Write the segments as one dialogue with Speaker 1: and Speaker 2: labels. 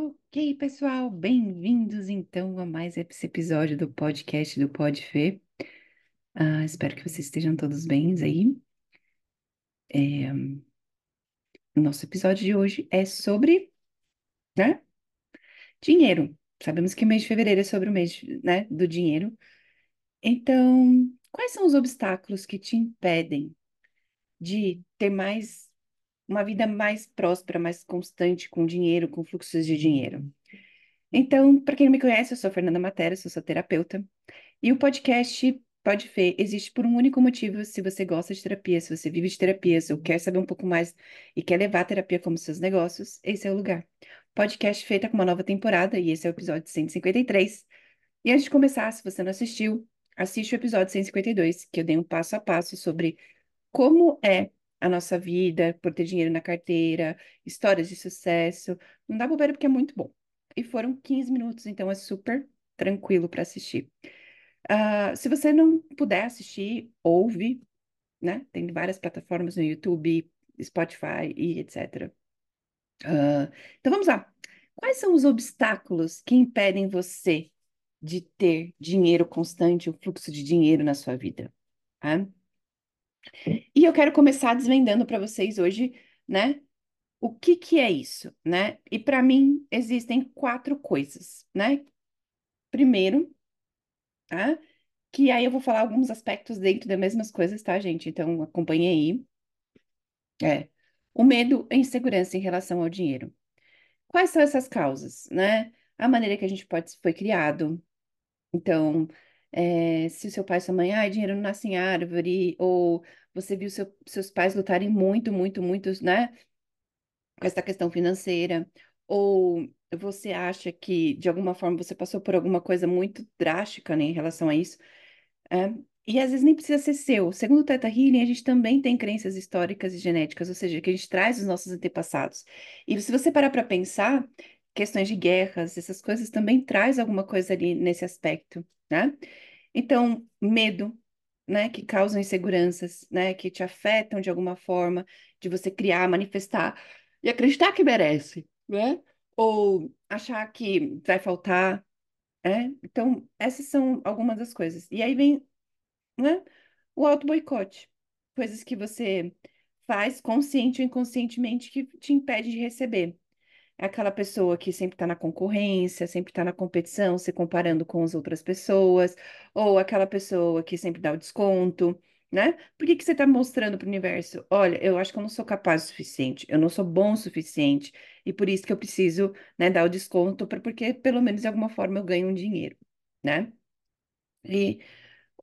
Speaker 1: Ok, pessoal, bem-vindos então a mais esse episódio do podcast do Pod Fê. Ah, espero que vocês estejam todos bem aí. É, o nosso episódio de hoje é sobre, né, dinheiro. Sabemos que o mês de fevereiro é sobre o mês, né, do dinheiro. Então, quais são os obstáculos que te impedem de ter mais uma vida mais próspera, mais constante com dinheiro, com fluxos de dinheiro? Então, para quem não me conhece, eu sou Fernanda Matera, sou sua terapeuta. E o podcast Pode Fê existe por um único motivo. Se você gosta de terapia, se você vive de terapias ou quer saber um pouco mais e quer levar a terapia como seus negócios, esse é o lugar. Podcast feita com uma nova temporada e esse é o episódio 153. E antes de começar, se você não assistiu, assiste o episódio 152, que eu dei um passo a passo sobre como é a nossa vida, por ter dinheiro na carteira, histórias de sucesso. Não dá bobeira porque é muito bom. E foram 15 minutos, então é super tranquilo para assistir. Uh, se você não puder assistir, ouve, né? Tem várias plataformas no YouTube, Spotify e etc. Uh, então vamos lá. Quais são os obstáculos que impedem você de ter dinheiro constante, o fluxo de dinheiro na sua vida? Tá? E eu quero começar desvendando para vocês hoje, né? O que que é isso, né? E para mim existem quatro coisas, né? Primeiro, tá? Que aí eu vou falar alguns aspectos dentro das mesmas coisas, tá, gente? Então acompanhe aí. É. O medo e insegurança em relação ao dinheiro. Quais são essas causas, né? A maneira que a gente pode foi criado. Então, é, se o seu pai e sua mãe, ah, dinheiro não nasce em árvore, ou você viu seu, seus pais lutarem muito, muito, muito, né? Com essa questão financeira, ou você acha que, de alguma forma, você passou por alguma coisa muito drástica, né, em relação a isso, é, e às vezes nem precisa ser seu. Segundo o Teta Healing, a gente também tem crenças históricas e genéticas, ou seja, que a gente traz os nossos antepassados. E se você parar para pensar, questões de guerras, essas coisas também traz alguma coisa ali nesse aspecto, né? Então, medo, né, que causam inseguranças, né, que te afetam de alguma forma, de você criar, manifestar e acreditar que merece, né? Ou achar que vai faltar, né? Então, essas são algumas das coisas. E aí vem, né, o auto-boicote, coisas que você faz consciente ou inconscientemente que te impede de receber. É aquela pessoa que sempre está na concorrência, sempre está na competição, se comparando com as outras pessoas, ou aquela pessoa que sempre dá o desconto, né? Por que que você está mostrando para o universo? Olha, eu acho que eu não sou capaz o suficiente, eu não sou bom o suficiente, e por isso que eu preciso, né, dar o desconto, pra, porque pelo menos de alguma forma eu ganho um dinheiro, né? E,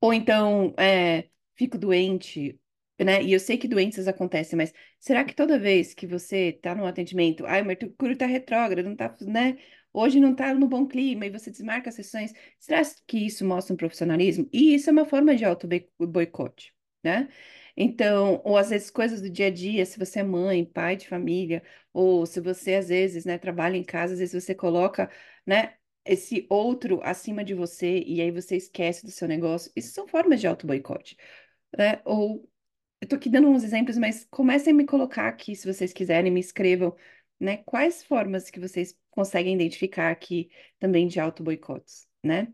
Speaker 1: ou então, é, fico doente, né? E eu sei que doenças acontecem, mas será que toda vez que você está no atendimento, ai, o Mercúrio está retrógrado, não tá, né? Hoje não está no bom clima e você desmarca as sessões, será que isso mostra um profissionalismo? E isso é uma forma de auto-boicote, né? Então, ou às vezes coisas do dia a dia, se você é mãe, pai de família, ou se você às vezes, né, trabalha em casa, às vezes você coloca, né, esse outro acima de você e aí você esquece do seu negócio. Isso são formas de auto-boicote, né? Ou eu tô aqui dando uns exemplos, mas comecem a me colocar aqui, se vocês quiserem, me escrevam, né? Quais formas que vocês conseguem identificar aqui também de auto-boicotes, né?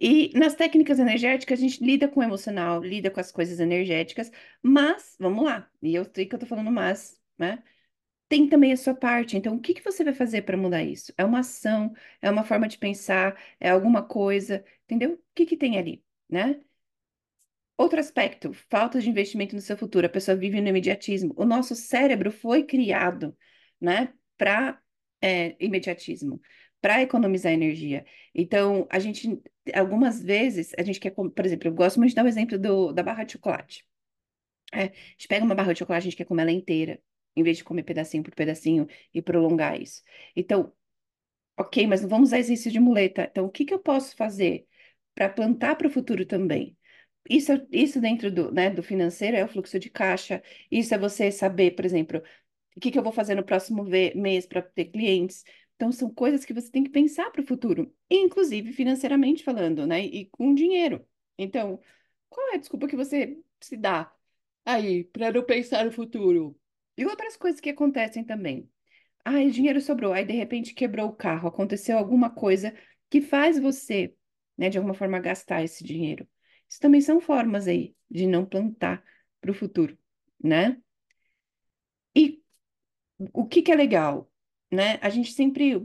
Speaker 1: E nas técnicas energéticas, a gente lida com o emocional, lida com as coisas energéticas, mas, vamos lá, e eu sei que eu tô falando mas, né? Tem também a sua parte. Então, o que que você vai fazer para mudar isso? É uma ação, é uma forma de pensar, é alguma coisa, entendeu? O que que tem ali, né? Outro aspecto, falta de investimento no seu futuro. A pessoa vive no imediatismo. O nosso cérebro foi criado, né, para é, imediatismo, para economizar energia. Então, a gente, algumas vezes, a gente quer, por exemplo, eu gosto muito de dar o exemplo do, da barra de chocolate. É, a gente pega uma barra de chocolate, a gente quer comer ela inteira, em vez de comer pedacinho por pedacinho e prolongar isso. Então, ok, mas não vamos usar exercício de muleta. Então, o que que eu posso fazer para plantar para o futuro também? Isso, isso dentro do, né, do financeiro é o fluxo de caixa. Isso é você saber, por exemplo, o que, que eu vou fazer no próximo mês para ter clientes. Então, são coisas que você tem que pensar para o futuro, inclusive financeiramente falando, né? E com dinheiro. Então, qual é a desculpa que você se dá aí para não pensar no futuro? E outras coisas que acontecem também. Ah, dinheiro sobrou. Aí, de repente, quebrou o carro, aconteceu alguma coisa que faz você, né, de alguma forma, gastar esse dinheiro. Isso também são formas aí de não plantar para o futuro, né? E o que que é legal, né? A gente sempre,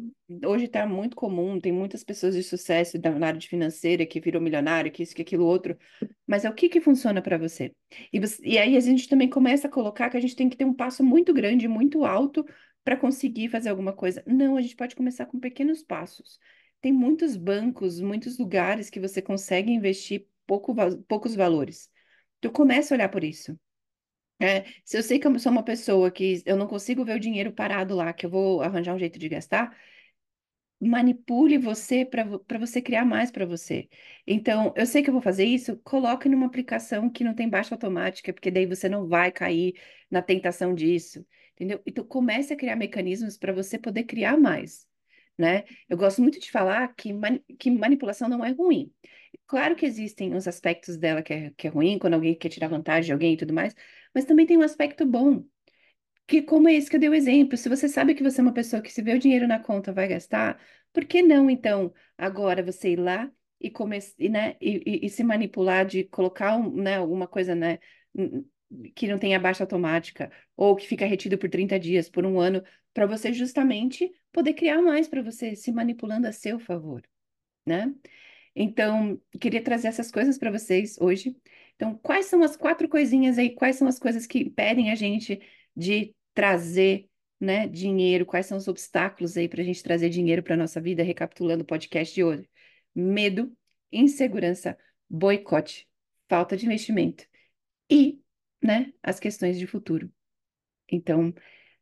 Speaker 1: hoje está muito comum, tem muitas pessoas de sucesso da área de financeira que virou milionário, que isso, que aquilo outro, mas é o que que funciona para você? E, você- e aí a gente também começa a colocar que a gente tem que ter um passo muito grande, muito alto para conseguir fazer alguma coisa. Não, a gente pode começar com pequenos passos. Tem muitos bancos, muitos lugares que você consegue investir pouco, poucos valores. Tu começa a olhar por isso. É, se eu sei que eu sou uma pessoa que eu não consigo ver o dinheiro parado lá, que eu vou arranjar um jeito de gastar, manipule você para você criar mais para você. Então, eu sei que eu vou fazer isso, coloque numa aplicação que não tem baixa automática, porque daí você não vai cair na tentação disso, entendeu? Então, comece a criar mecanismos para você poder criar mais, né? Eu gosto muito de falar que, que manipulação não é ruim. Claro que existem os aspectos dela que é, que é ruim, quando alguém quer tirar vantagem de alguém e tudo mais, mas também tem um aspecto bom. Que como é esse que eu dei o exemplo, se você sabe que você é uma pessoa que se vê o dinheiro na conta vai gastar, por que não, então, agora você ir lá e, come, e, né, e, e- e se manipular de colocar um, né, alguma coisa né, que não tenha baixa automática ou que fica retido por 30 dias, por um ano, para você justamente poder criar mais para você, se manipulando a seu favor, né? Então, queria trazer essas coisas para vocês hoje. Então, quais são as quatro coisinhas aí? Quais são as coisas que impedem a gente de trazer, né, dinheiro? Quais são os obstáculos aí para a gente trazer dinheiro para nossa vida? Recapitulando o podcast de hoje: medo, insegurança, boicote, falta de investimento e, né, as questões de futuro. Então,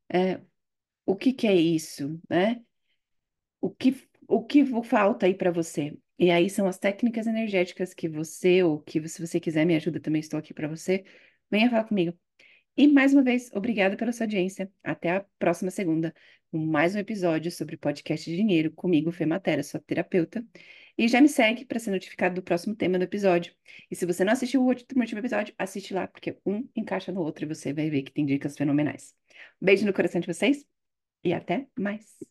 Speaker 1: é, o que que é isso, né? O que, o que falta aí para você? E aí são as técnicas energéticas que você, ou que se você quiser me ajuda, também estou aqui para você. Venha falar comigo. E mais uma vez, obrigada pela sua audiência. Até a próxima segunda, com mais um episódio sobre podcast de dinheiro comigo, Fê Matera, sua terapeuta. E já me segue para ser notificado do próximo tema do episódio. E se você não assistiu o último episódio, assiste lá, porque um encaixa no outro e você vai ver que tem dicas fenomenais. Beijo no coração de vocês e até mais.